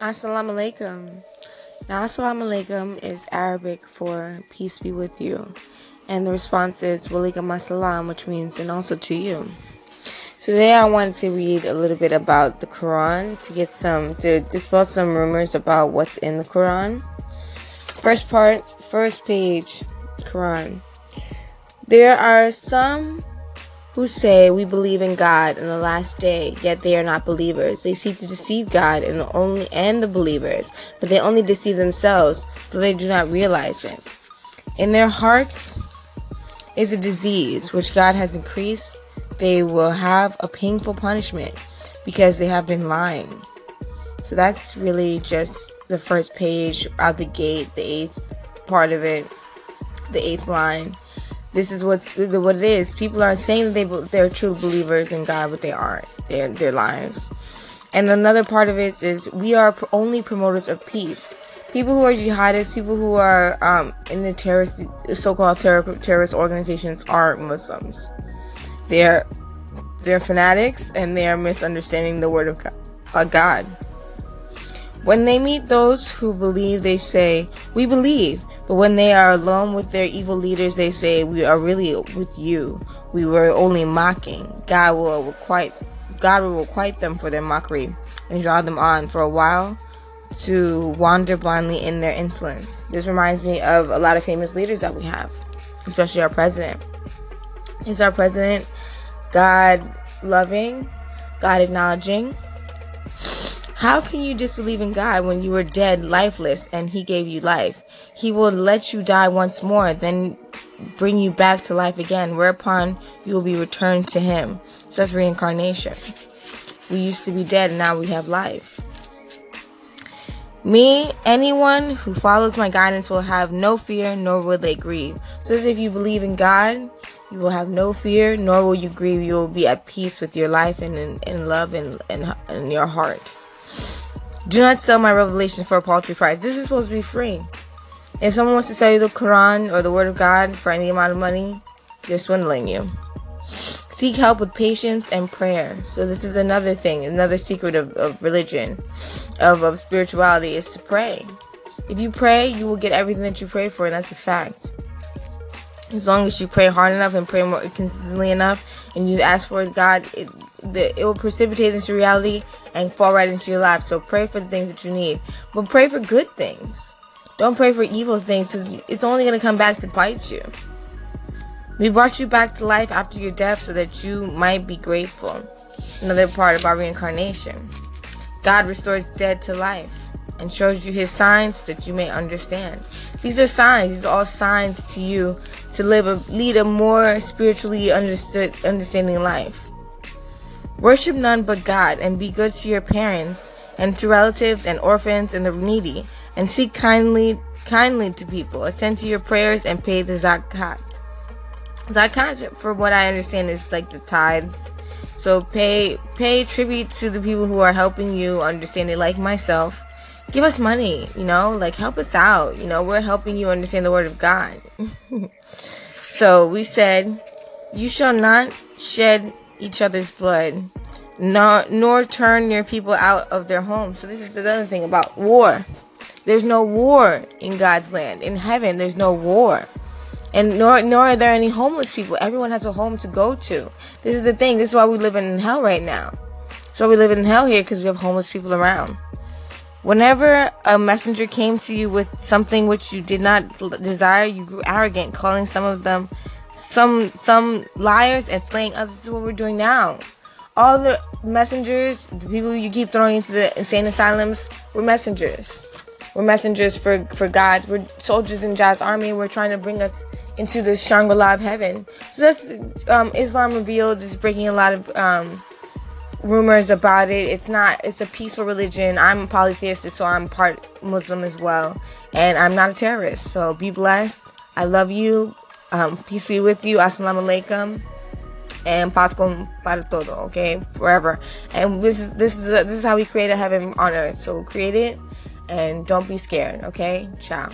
Assalamu alaikum. Now, assalamu alaikum is Arabic for peace be with you. And the response is walaikum assalam, which means and also to you. Today I wanted to read a little bit about the Quran to get some, to dispel some rumors about what's in the Quran. First part, first page, Quran. There are some who say we believe in God in the last day, yet they are not believers. They seek to deceive God and the only and the believers, but they only deceive themselves, though they do not realize it. In their hearts is a disease which God has increased. They will have a painful punishment because they have been lying. So that's really just the first page out the gate, the eighth part of it, the eighth line this is what's what it is. People are saying they they're true believers in God, but they aren't. They're they're liars. And another part of it is we are only promoters of peace. People who are jihadists, people who are um, in the terrorist, so-called terror, terrorist organizations, are Muslims. They're they're fanatics and they are misunderstanding the word of God. When they meet those who believe, they say, "We believe." But when they are alone with their evil leaders, they say, We are really with you. We were only mocking. God will requite God will requite them for their mockery and draw them on for a while to wander blindly in their insolence. This reminds me of a lot of famous leaders that we have, especially our president. Is our president God loving, God acknowledging? How can you disbelieve in God when you were dead, lifeless, and He gave you life? He will let you die once more, then bring you back to life again, whereupon you will be returned to Him. So that's reincarnation. We used to be dead, and now we have life. Me, anyone who follows my guidance will have no fear, nor will they grieve. So as if you believe in God, you will have no fear, nor will you grieve. You will be at peace with your life and in, in love and in, your heart. Do not sell my revelation for a paltry price. This is supposed to be free. If someone wants to sell you the Quran or the Word of God for any amount of money, they're swindling you. Seek help with patience and prayer. So this is another thing, another secret of, of religion, of, of spirituality is to pray. If you pray, you will get everything that you pray for, and that's a fact. As long as you pray hard enough and pray more consistently enough, and you ask for God, it, the, it will precipitate into reality and fall right into your lap. So pray for the things that you need, but pray for good things. Don't pray for evil things because it's only going to come back to bite you. We brought you back to life after your death so that you might be grateful. Another part about reincarnation. God restores dead to life and shows you his signs that you may understand. These are signs. These are all signs to you to live a lead a more spiritually understood understanding life. Worship none but God and be good to your parents and to relatives and orphans and the needy and seek kindly kindly to people. Attend to your prayers and pay the zakat. Zakat, for what I understand, is like the tithes. So pay pay tribute to the people who are helping you understand it, like myself. Give us money, you know, like help us out. You know, we're helping you understand the word of God. so we said, You shall not shed each other's blood, nor, nor turn your people out of their homes. So this is the other thing about war. There's no war in God's land. In heaven, there's no war. And nor nor are there any homeless people. Everyone has a home to go to. This is the thing. This is why we live in hell right now. So we live in hell here because we have homeless people around. Whenever a messenger came to you with something which you did not desire, you grew arrogant, calling some of them some some liars and slaying others. This is what we're doing now. All the messengers, the people you keep throwing into the insane asylums, were messengers. We're messengers for, for God. We're soldiers in God's army. We're trying to bring us into the Shangri-La of heaven. So that's um, Islam revealed is breaking a lot of um, rumors about it. It's not. It's a peaceful religion. I'm polytheistic, so I'm part Muslim as well, and I'm not a terrorist. So be blessed. I love you. Um, peace be with you. Assalamu alaikum. And paz para todo. Okay, forever. And this is this is this is how we create a heaven on earth. So create it and don't be scared, okay? Ciao.